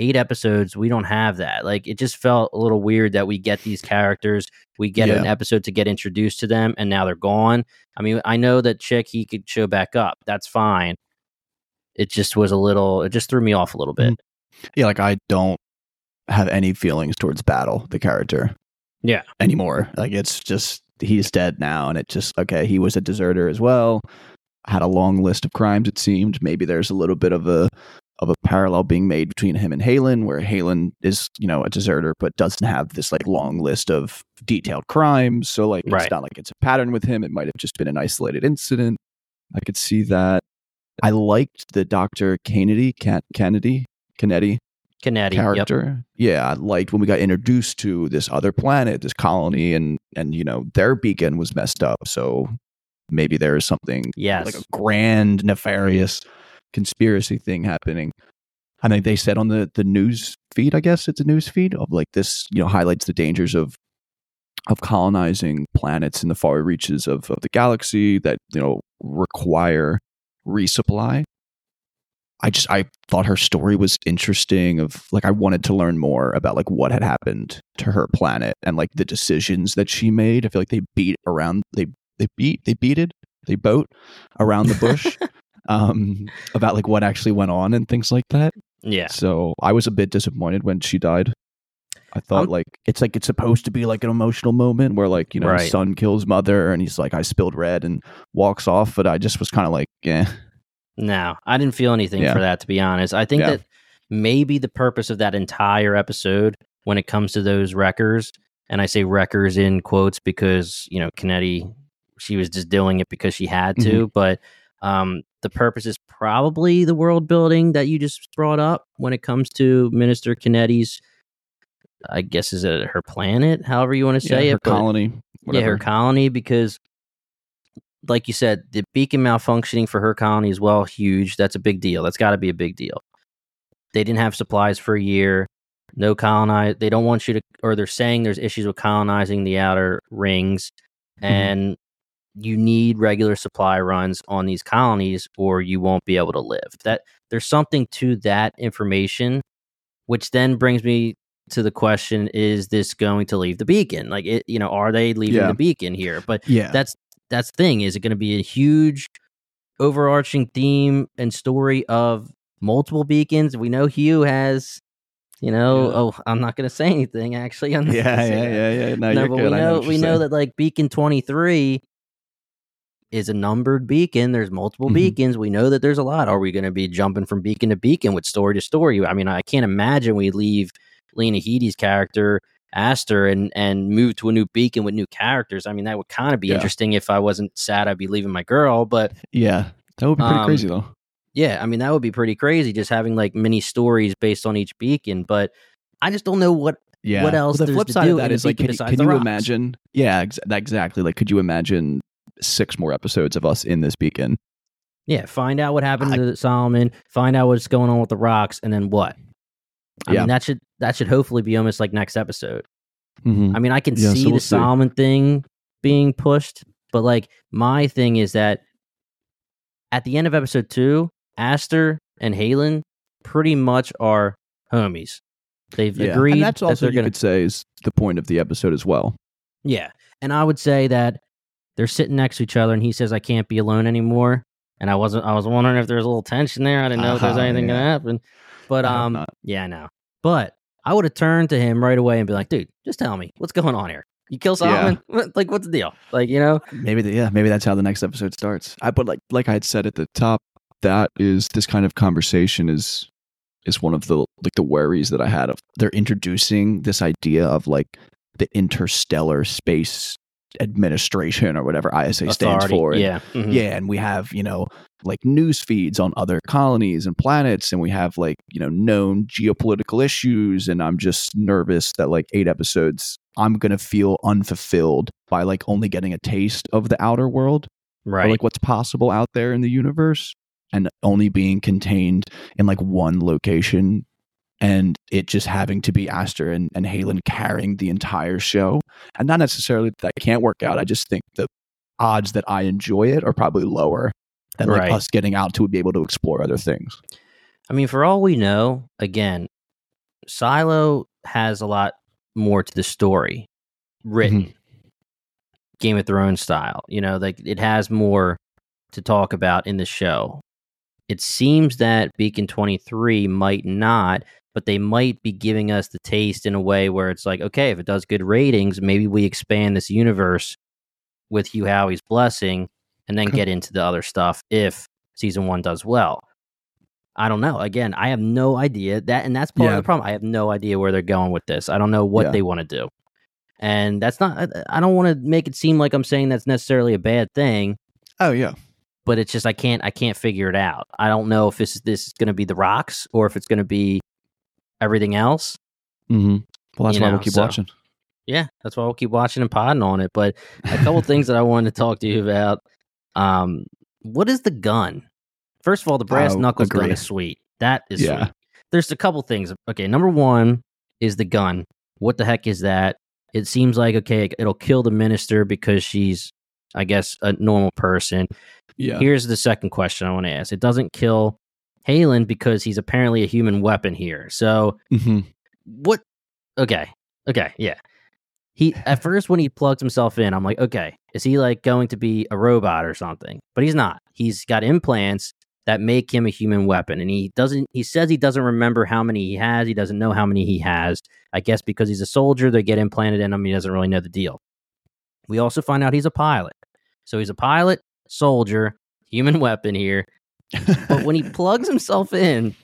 Eight episodes, we don't have that. Like, it just felt a little weird that we get these characters, we get Yeah. an episode to get introduced to them, and now they're gone. I mean, I know that Chick he could show back up. That's fine. It just was a little. It just threw me off a little bit. Mm. Yeah, like I don't have any feelings towards Battle, the character. Yeah. Anymore. Like it's just he's dead now and it just okay, he was a deserter as well. Had a long list of crimes it seemed. Maybe there's a little bit of a of a parallel being made between him and Halan, where Halan is, you know, a deserter but doesn't have this like long list of detailed crimes. So like Right. it's not like it's a pattern with him. It might have just been an isolated incident. I could see that. I liked the Dr. Kennedy, Can- Kennedy, Kennedy Kennedy. Yep. character. Yeah, I liked when we got introduced to this other planet, this colony, and and you know their beacon was messed up. So maybe there is something Yes. like a grand, nefarious conspiracy thing happening. I think they said on the the news feed, I guess it's a news feed of like this, you know, highlights the dangers of of colonizing planets in the far reaches of, of the galaxy that, you know, require resupply. I just I thought her story was interesting of like I wanted to learn more about like what had happened to her planet and like the decisions that she made. I feel like they beat around they they beat they beated they boat around the bush um about like what actually went on and things like that. yeah. So I was a bit disappointed when she died. I thought I'm- like it's like it's supposed to be like an emotional moment where like you know Right. son kills mother and he's like I spilled red and walks off, but I just was kind of like yeah No, I didn't feel anything Yeah. for that, to be honest. I think Yeah. that maybe the purpose of that entire episode, when it comes to those wreckers, and I say wreckers in quotes because, you know, Kennedy, she was just doing it because she had to, but um, the purpose is probably the world building that you just brought up when it comes to Minister Kennedy's, I guess, is it her planet, however you want to say yeah, her it. but- colony yeah, her colony because like you said, the beacon malfunctioning for her colony as well, huge. That's a big deal. That's got to be a big deal. They didn't have supplies for a year. No colonize. They don't want you to, or they're saying there's issues with colonizing the outer rings, Mhm. and you need regular supply runs on these colonies, or you won't be able to live. That there's something to that information, which then brings me to the question: Is this going to leave the beacon? Like, it, you know, are they leaving Yeah. the beacon here? But yeah that's that's the thing is it going to be a huge overarching theme and story of multiple beacons we know hugh has you know Yeah. oh i'm not going to say anything actually I'm yeah yeah yeah yeah no, no but good. we know we know that like beacon 23 is a numbered beacon there's multiple Mhm. beacons we know that there's a lot are we going to be jumping from beacon to beacon with story to story i mean i can't imagine we leave lena headey's character Aster and and move to a new beacon with new characters. I mean, that would kind of be Yeah. interesting if I wasn't sad I'd be leaving my girl, but yeah that would be pretty Um, crazy though yeah, I mean that would be pretty crazy just having like mini stories based on each beacon, but I just don't know what Yeah. What else Well, the flip to side do of that is like, can, can you rocks? imagine? Yeah, ex- exactly. Like, could you imagine six more episodes of us in this beacon? yeah, find out what happened I- to Solomon, find out what's going on with the rocks, and then what? I Yeah. mean that should that should hopefully be almost like next episode. Mm-hmm. I mean, I can Yeah, so see we'll the see. Solomon thing being pushed, but like my thing is that at the end of episode two, Aster and Halan pretty much are homies. They've Yeah. agreed and that's also they're you gonna could say is the point of the episode as well. Yeah. And I would say that they're sitting next to each other and he says, I can't be alone anymore. And I wasn't I was wondering if there's a little tension there. I didn't know if there's Uh-huh, anything yeah. gonna happen. But um yeah, I know. But I would have turned to him right away and be like, dude, just tell me what's going on here. You kill Yeah. Solomon? What, like what's the deal? Like, you know? Maybe the, yeah, maybe that's how the next episode starts. I but like like I had said at the top, that is this kind of conversation is is one of the like the worries that I had of they're introducing this idea of like the interstellar space administration or whatever ISA stands for. And- Yeah. mhm. Yeah, and we have, you know, like news feeds on other colonies and planets, and we have like, you know, known geopolitical issues. And I'm just nervous that like eight episodes, I'm gonna feel unfulfilled by like only getting a taste of the outer world Right. or like what's possible out there in the universe and only being contained in like one location and it just having to be Aster and, and Halan carrying the entire show. And not necessarily that that can't work out. I just think the odds that I enjoy it are probably lower than like Right. us getting out to be able to explore other things. I mean, for all we know, again, Silo has a lot more to the story written, Mm-hmm. Game of Thrones style. You know, like it has more to talk about in the show. It seems that Beacon 23 might not, but they might be giving us the taste in a way where it's like, okay, if it does good ratings, maybe we expand this universe with Hugh Howey's blessing and then get into the other stuff if season one does well. I don't know. Again, I have no idea that, and that's part Yeah. of the problem. I have no idea where they're going with this. I don't know what Yeah. they want to do, and that's not. I- don't want to make it seem like I'm saying that's necessarily a bad thing, Oh yeah. but it's just I can't. I can't figure it out. I don't know if this this is going to be the rocks or if it's going to be everything else. Mm-hmm. Well, that's You why know, we'll keep so- watching. Yeah, that's why we'll keep watching and podding on it. But a couple things that I wanted to talk to you about. Um, what is the gun? First of all, the brass Oh, knuckles gun agree. is sweet. That is Yeah. sweet. There's a couple things. Okay, number one is the gun. What the heck is that? It seems like okay, it'll kill the minister because she's, I guess, a normal person. Yeah. Here's the second question I want to ask. It doesn't kill Halan because he's apparently a human weapon here. So hmm what okay okay yeah. He at first when he plugs himself in i'm like okay is he like going to be a robot or something? But he's not. He's got implants that make him a human weapon and he doesn't he says he doesn't remember how many he has he doesn't know how many he has. I guess because he's a soldier they get implanted in him he doesn't really know the deal. We also find out he's a pilot. So he's a pilot soldier human weapon here but when he plugs himself in,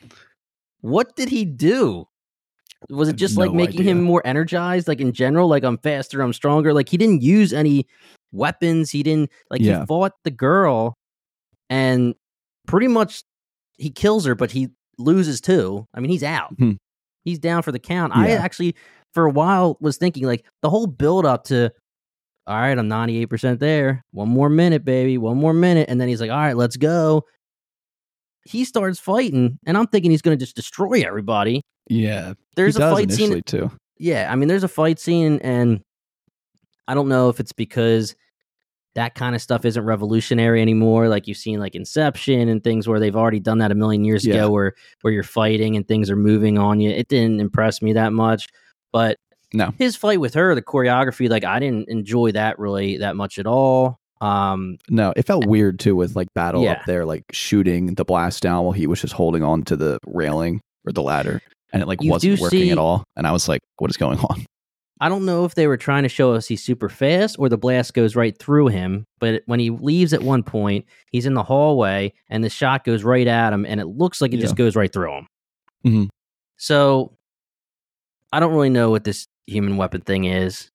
what did he do? Was it just like No making him more energized, like in general, like I'm faster, I'm stronger? Like he didn't use any weapons. He didn't like Yeah. he fought the girl and pretty much he kills her, but he loses too. I mean, he's out. Hmm. He's down for the count. I actually for a while was thinking like the whole build up to all right, I'm 98% there. One more minute, baby. One more minute. And then he's like, all right, let's go. He starts fighting, and I'm thinking he's going to just destroy everybody. yeah. There's he a fight scene. too. Yeah, I mean, there's a fight scene, and I don't know if it's because that kind of stuff isn't revolutionary anymore. Like you've seen, like Inception and things where they've already done that a million years Yeah. ago, where where you're fighting and things are moving on you. It didn't impress me that much, but No. his fight with her, the choreography, like I didn't enjoy that really that much at all. Um, No, it felt weird too with like battle Yeah. up there, like shooting the blast down while he was just holding on to the railing or the ladder, and it like You wasn't working see- at all. And I was like, "What is going on?" I don't know if they were trying to show us he's super fast or the blast goes right through him. But when he leaves at one point, he's in the hallway and the shot goes right at him and it looks like it just goes right through him. Mhm. So I don't really know what this human weapon thing is.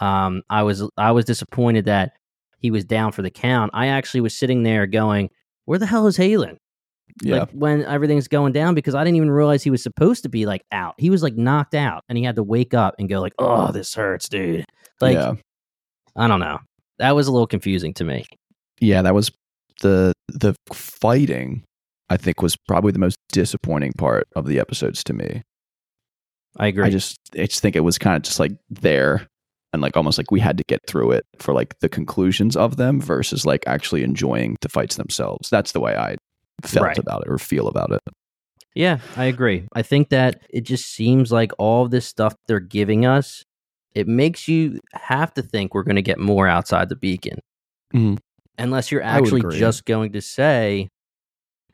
Um, I was I was disappointed that he was down for the count. I actually was sitting there going, "Where the hell is Halan?" Yeah, like when everything's going down because I didn't even realize he was supposed to be like out. He was like knocked out and he had to wake up and go like, "Oh, this hurts, dude." Like yeah, I don't know. That was a little confusing to me. yeah. That was the the fighting. I think was probably the most disappointing part of the episodes to me. I agree. I just I just think it was kind of just like there and like almost like we had to get through it for like the conclusions of them versus like actually enjoying the fights themselves. That's the way I felt Right. about it or feel about it. yeah, I agree. I think that it just seems like all this stuff they're giving us, it makes you have to think we're going to get more outside the beacon. Mhm. Unless you're actually just going to say,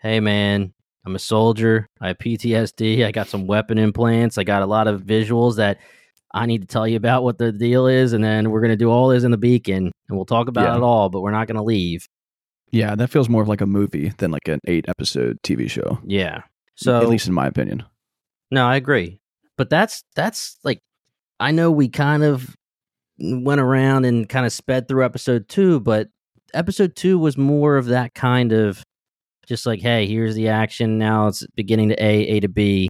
"Hey man, I'm a soldier. I have PTSD. I got some weapon implants. I got a lot of visuals that I need to tell you about what the deal is, and then we're going to do all this in the beacon, and we'll talk about Yeah. it all, but we're not going to leave." Yeah, that feels more of like a movie than like an eight episode TV show. Yeah. So at least in my opinion. No, I agree. But that's that's like I know we kind of went around and kind of sped through episode 2, but episode 2 was more of that kind of just like hey, here's the action, now it's beginning to A, A to B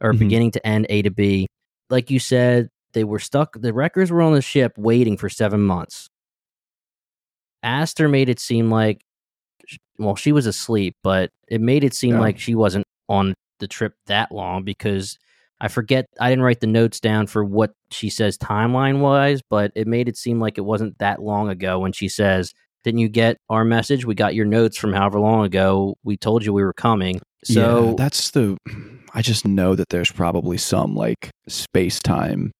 or Mhm. beginning to end A to B. Like you said, they were stuck the wreckers were on the ship waiting for 7 months. Aster made it seem like well, she was asleep, but it made it seem Yeah. like she wasn't on the trip that long because I forget I didn't write the notes down for what she says timeline wise, but it made it seem like it wasn't that long ago when she says, "Didn't you get our message? We got your notes from however long ago. We told you we were coming." So yeah, that's the I just know that there's probably some like space time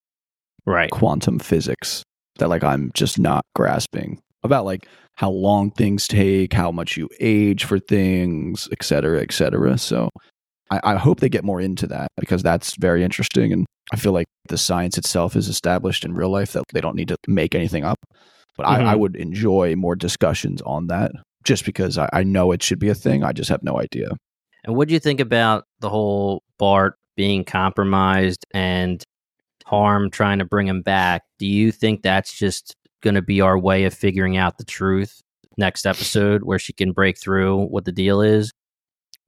right, quantum physics that like I'm just not grasping about like how long things take, how much you age for things, et cetera, et cetera. So I, I hope they get more into that because that's very interesting. And I feel like the science itself is established in real life that they don't need to make anything up. But I, I Mhm. would enjoy more discussions on that just because I, I know it should be a thing. I just have no idea. And what do you think about the whole Bart being compromised and Harm trying to bring him back? Do you think that's just going to be our way of figuring out the truth next episode where she can break through what the deal is?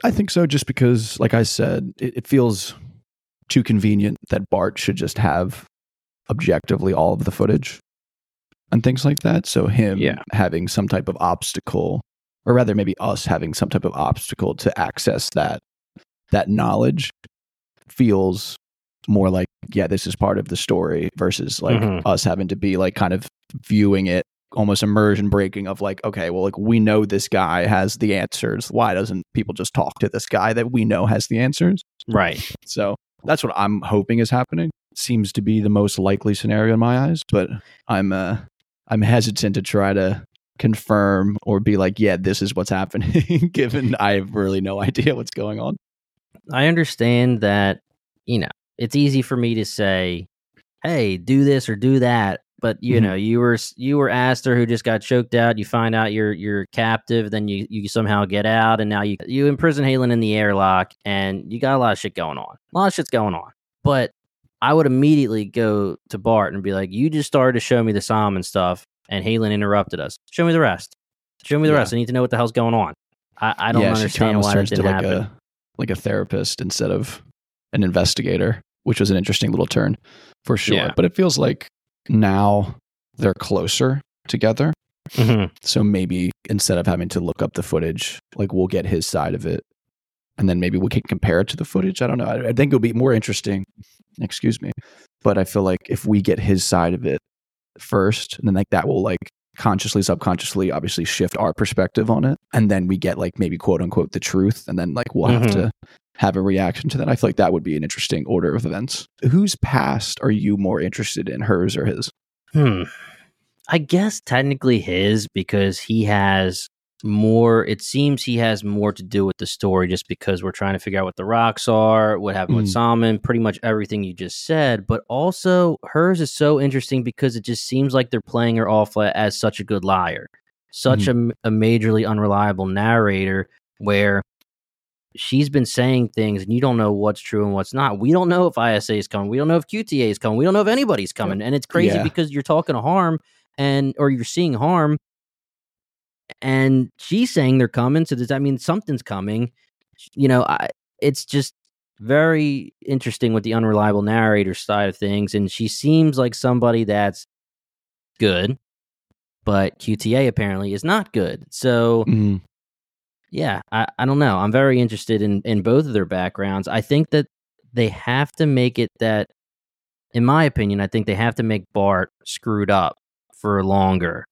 I think so, just because, like I said, it, it feels too convenient that Bart should just have objectively all of the footage and things like that. So him Yeah. having some type of obstacle, or rather maybe us having some type of obstacle to access that that knowledge feels more like yeah this is part of the story versus like Mhm. us having to be like kind of viewing it almost immersion breaking of like okay well like we know this guy has the answers why doesn't people just talk to this guy that we know has the answers Right. so that's what i'm hoping is happening seems to be the most likely scenario in my eyes but i'm uh i'm hesitant to try to confirm or be like yeah this is what's happening given i have really no idea what's going on I understand that, you know, it's easy for me to say, "Hey, do this or do that," but you Mhm. know, you were you were Aster who just got choked out. You find out you're you're captive, then you you somehow get out, and now you you imprison Halan in the airlock, and you got a lot of shit going on. A lot of shit's going on. But I would immediately go to Bart and be like, "You just started to show me the psalm and stuff, and Halan interrupted us. Show me the rest. Show me the Yeah. rest. I need to know what the hell's going on." I, I don't yeah, understand why that didn't to like happen. a like a therapist instead of an investigator, which was an interesting little turn for sure. Yeah. But it feels like now they're closer together. Mhm. So maybe instead of having to look up the footage, like we'll get his side of it. And then maybe we can compare it to the footage. I don't know. I, I think it'll be more interesting. Excuse me. But I feel like if we get his side of it first, and then like that will like consciously, subconsciously, obviously shift our perspective on it. And then we get like maybe quote unquote the truth. And then like we'll have Mhm. to have a reaction to that. I feel like that would be an interesting order of events. Whose past are you more interested in, hers or his? Hmm. I guess technically his because he has more. It seems he has more to do with the story just because we're trying to figure out what the rocks are, what happened with Mm. Solomon, pretty much everything you just said. But also, hers is so interesting because it just seems like they're playing her off as such a good liar, such a, a majorly unreliable narrator where she's been saying things and you don't know what's true and what's not. We don't know if ISA is coming. We don't know if QTA is coming. We don't know if anybody's coming. And it's crazy Yeah. because you're talking to harm and or you're seeing harm and she's saying they're coming. So does that mean something's coming? You know, I it's just very interesting with the unreliable narrator side of things. And she seems like somebody that's good, but QTA apparently is not good. So Mm. Yeah, I, I don't know. I'm very interested in in both of their backgrounds. I think that they have to make it that, in my opinion, I think they have to make Bart screwed up for longer.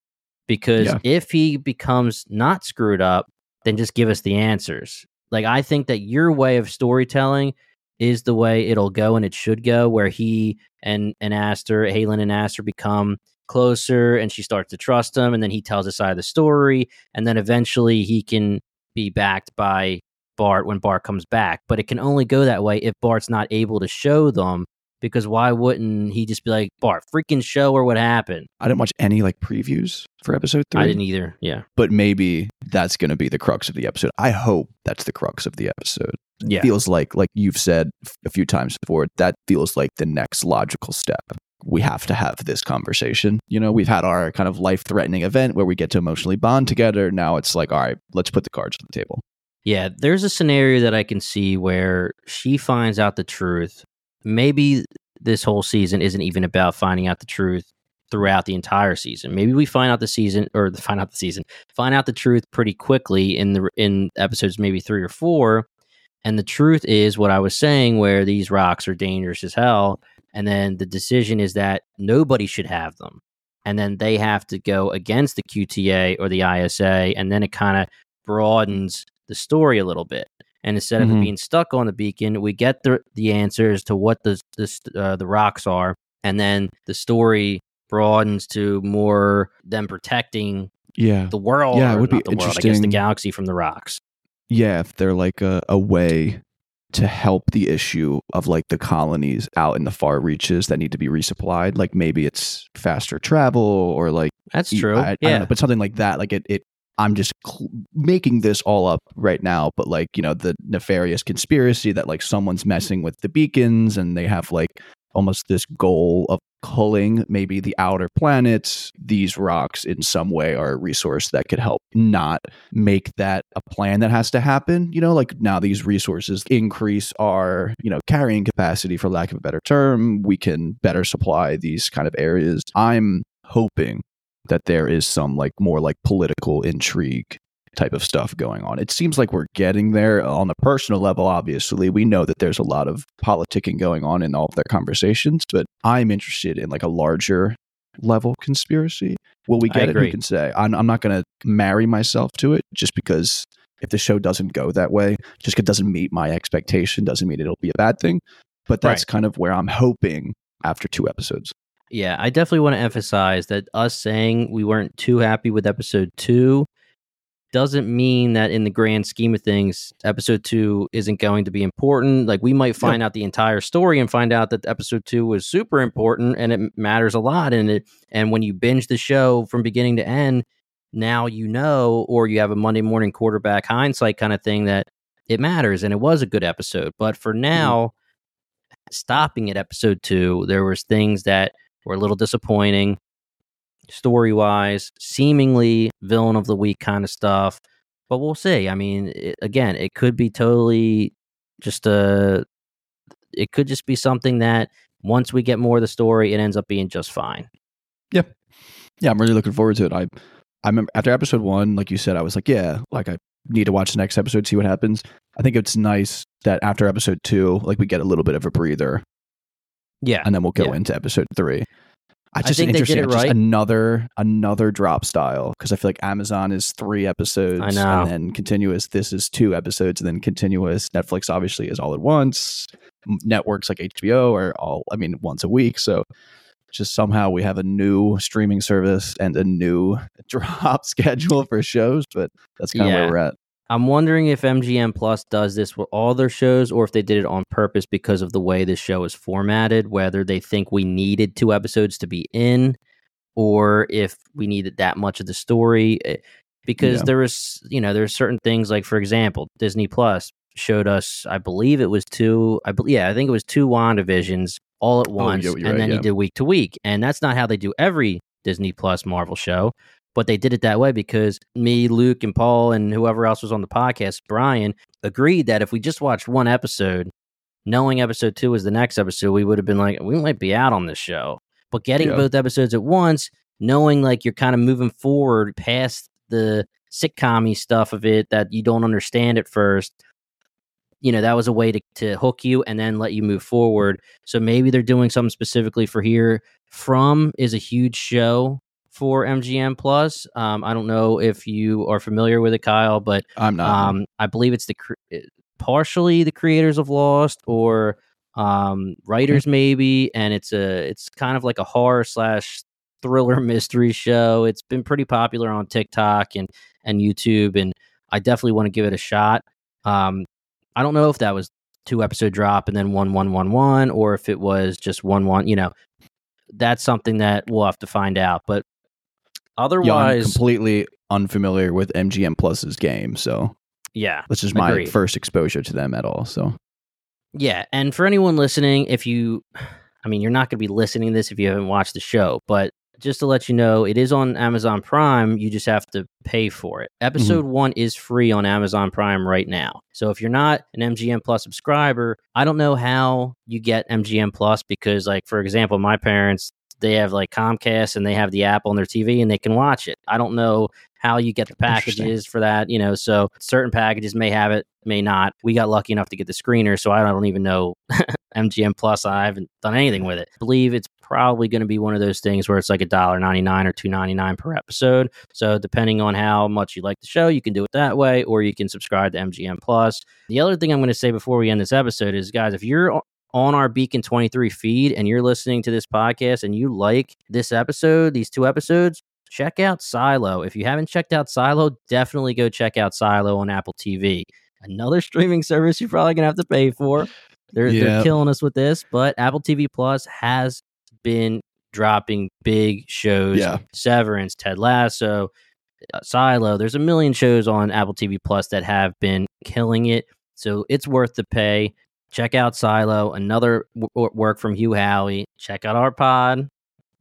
Because Yeah. if he becomes not screwed up, then just give us the answers. Like I think that your way of storytelling is the way it'll go and it should go, where he and and Aster, Halan and Aster become closer and she starts to trust him and then he tells his side of the story and then eventually he can be backed by Bart when Bart comes back. But it can only go that way if Bart's not able to show them. Because why wouldn't he just be like, Bart, freaking show her what happened? I didn't watch any like previews for episode three. I didn't either. Yeah. but maybe that's going to be the crux of the episode. I hope that's the crux of the episode. Yeah. Feels like, like you've said a few times before, that feels like the next logical step. We have to have this conversation. You know, we've had our kind of life threatening event where we get to emotionally bond together. Now it's like, all right, let's put the cards on the table. Yeah, there's a scenario that I can see where she finds out the truth. Maybe this whole season isn't even about finding out the truth throughout the entire season. Maybe we find out the season or find out the season, find out the truth pretty quickly in the in episodes maybe 3 or 4. And the truth is what I was saying where these rocks are dangerous as hell and then the decision is that nobody should have them. And then they have to go against the QTA or the ISA and then it kind of broadens the story a little bit. And instead of it Mhm. being stuck on the beacon, we get the the answers to what the the, uh, the rocks are, and then the story broadens to more them protecting Yeah. the world. Yeah, it would be the world, I guess the galaxy from the rocks. Yeah. If they're like a, a way to help the issue of like the colonies out in the far reaches that need to be resupplied, like maybe it's faster travel or like, That's true. I- I yeah, know, but something like that. Like it, it I'm just cl- making this all up right now, but like, you know, the nefarious conspiracy that like someone's messing with the beacons and they have like almost this goal of culling maybe the outer planets. These rocks, in some way, are a resource that could help not make that a plan that has to happen. You know, like now these resources increase our, you know, carrying capacity, for lack of a better term. We can better supply these kind of areas. I'm hoping that there is some like more like political intrigue type of stuff going on. It seems like we're getting there on a personal level. Obviously, we know that there's a lot of politicking going on in all of their conversations, but I'm interested in like a larger level conspiracy. Will we get it? Who can say? I'm, I'm not going to marry myself to it just because if the show doesn't go that way, just it doesn't meet my expectation, doesn't mean it'll be a bad thing. But that's Right. kind of where I'm hoping after two episodes. Yeah, I definitely want to emphasize that us saying we weren't too happy with episode two doesn't mean that in the grand scheme of things, episode two isn't going to be important. Like we might find out the entire story and find out that episode two was super important and it matters a lot in it. And when you binge the show from beginning to end, now you know, or you have a Monday morning quarterback hindsight kind of thing that it matters and it was a good episode. But for mm-hmm. now, stopping at episode two, there was things that were a little disappointing story wise, seemingly villain of the week kind of stuff. But we'll see. I mean, it, again, it could be totally just a. It could just be something that once we get more of the story, it ends up being just fine. Yeah, yeah, I'm really looking forward to it. I I remember after episode one, like you said, I was like, yeah, like I need to watch the next episode, see what happens. I think it's nice that after episode two, like we get a little bit of a breather, Yeah, and then we'll go Yeah. into episode three. I I just think they did interesting. it right. another another drop style because I feel like Amazon is three episodes, I know. and then continuous. This is two episodes, and then continuous. Netflix obviously is all at once. Networks like HBO are all, I mean, once a week. So just somehow we have a new streaming service and a new drop schedule for shows, but that's kind of Yeah. where we're at. I'm wondering if MGM Plus does this with all their shows or if they did it on purpose because of the way this show is formatted, whether they think we needed two episodes to be in or if we needed that much of the story. eh, Because Yeah. there was, you know, there's certain things like, for example, Disney Plus showed us, I believe it was two, I believe, yeah, I think it was two WandaVisions all at once, you're- you're and right, then yeah. you did week to week. And that's not how they do every Disney Plus Marvel show but they did it that way because me, Luke, and Paul, and whoever else was on the podcast, Brian, agreed that if we just watched one episode, knowing episode two was the next episode, we would have been like, we might be out on this show. But getting Yeah. both episodes at once, knowing like you're kind of moving forward past the sitcom stuff of it that you don't understand at first. You know, that was a way to, to hook you and then let you move forward. So maybe they're doing something specifically for here. From is a huge show for MGM Plus. Um, I don't know if you are familiar with it, Kyle, but I'm not. um, I believe it's the cre- partially the creators of Lost or um, writers maybe, and it's a it's kind of like a horror slash thriller mystery show. It's been pretty popular on TikTok and and YouTube, and I definitely want to give it a shot. Um, I don't know if that was two episode drop and then one one one one, or if it was just one one. You know, that's something that we'll have to find out. But yeah, I'm otherwise, completely unfamiliar with MGM Plus's game, so yeah, this is my Agreed. first exposure to them at all. So Yeah, and for anyone listening, if you, I mean, you're not going to be listening to this if you haven't watched the show, but just to let you know, it is on Amazon Prime. You just have to pay for it. Mm-hmm. Episode one is free on Amazon Prime right now. So if you're not an MGM Plus subscriber, I don't know how you get MGM Plus because, like, for example, my parents, they have like Comcast and they have the app on their TV and they can watch it. I don't know how you get the packages for that, you know. So certain packages may have it, may not. We got lucky enough to get the screener, so I don't even know MGM Plus. I haven't done anything with it. I believe it's probably going to be one of those things where it's like a dollar ninety nine or two ninety nine per episode. So depending on how much you like the show, you can do it that way, or you can subscribe to MGM Plus. The other thing I'm going to say before we end this episode is, guys, if you're on our Beacon 23 feed and you're listening to this podcast and you like this episode, these two episodes, check out Silo. If you haven't checked out Silo, definitely go check out Silo on Apple TV. Another streaming service you're probably gonna have to pay for. They're, they're killing us with this, but Apple TV Plus has been dropping big shows. Yeah. Severance, Ted Lasso, uh, Silo. There's a million shows on Apple TV Plus that have been killing it. So it's worth the pay. Check out Silo, another w- work from Hugh Howey. Check out our pod.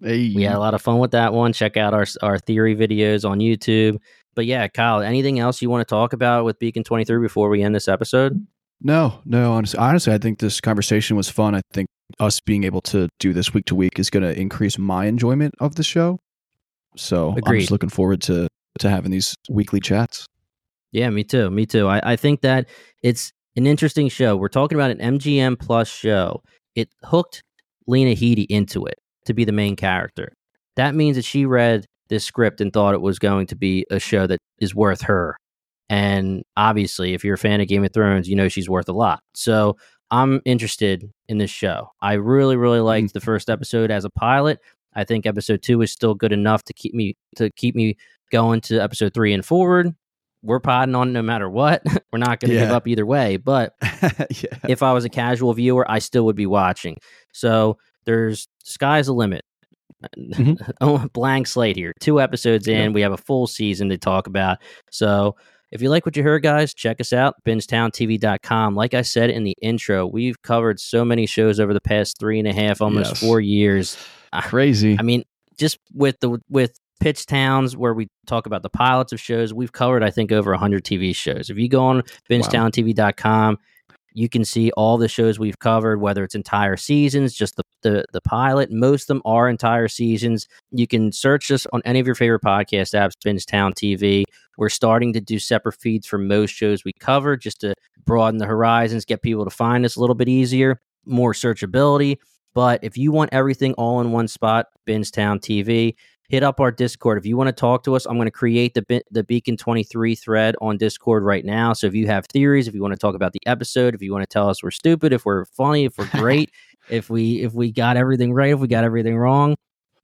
Hey. We had a lot of fun with that one. Check out our our theory videos on YouTube. But yeah, Kyle, anything else you want to talk about with Beacon 23 before we end this episode? No, no. Honestly, honestly, I think this conversation was fun. I think us being able to do this week to week is going to increase my enjoyment of the show. So I'm just looking forward to to having these weekly chats. Yeah, me too. Me too. I, I think that it's an interesting show. We're talking about an MGM Plus show. It hooked Lena Headey into it to be the main character. That means that she read this script and thought it was going to be a show that is worth her. And obviously, if you're a fan of Game of Thrones, you know she's worth a lot. So I'm interested in this show. I really, really mm-hmm. liked the first episode as a pilot. I think episode two is still good enough to keep me to keep me going to episode three and forward. We're podding on no matter what. We're not going to give up either way. But yeah. if I was a casual viewer, I still would be watching. So there's sky's the limit. Mm-hmm. oh, blank slate here. Two episodes in, Yeah. we have a full season to talk about. So if you like what you heard, guys, check us out, bingetowntv.com. Like I said in the intro, we've covered so many shows over the past three and a half, almost Yes. four years. Crazy. I mean, just with the with pitch towns where we talk about the pilots of shows, we've covered I think over 100 TV shows. If you go on bingetowntv.com, you can see all the shows we've covered, whether it's entire seasons, just the, the the pilot. Most of them are entire seasons. You can search us on any of your favorite podcast apps, Bingetown TV. We're starting to do separate feeds for most shows we cover, just to broaden the horizons, get people to find us a little bit easier, more searchability. But if you want everything all in one spot, Bingetown TV, hit up our Discord. If you want to talk to us, I'm going to create the Be- the Beacon 23 thread on Discord right now. So if you have theories, if you want to talk about the episode, if you want to tell us we're stupid, if we're funny, if we're great, if we if we got everything right, if we got everything wrong,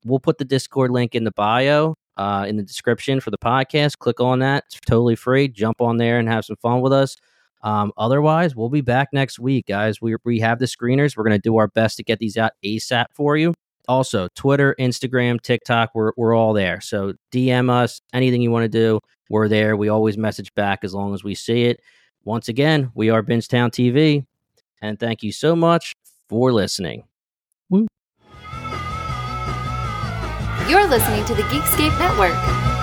we'll put the Discord link in the bio, uh, in the description for the podcast. Click on that; it's totally free. Jump on there and have some fun with us. Um, otherwise, we'll be back next week, guys. We we have the screeners. We're going to do our best to get these out ASAP for you. Also, Twitter, Instagram, TikTok, we're we're all there. So DM us anything you want to do. We're there. We always message back as long as we see it. Once again, we are Bingetown TV, and thank you so much for listening. You're listening to the Geekscape Network.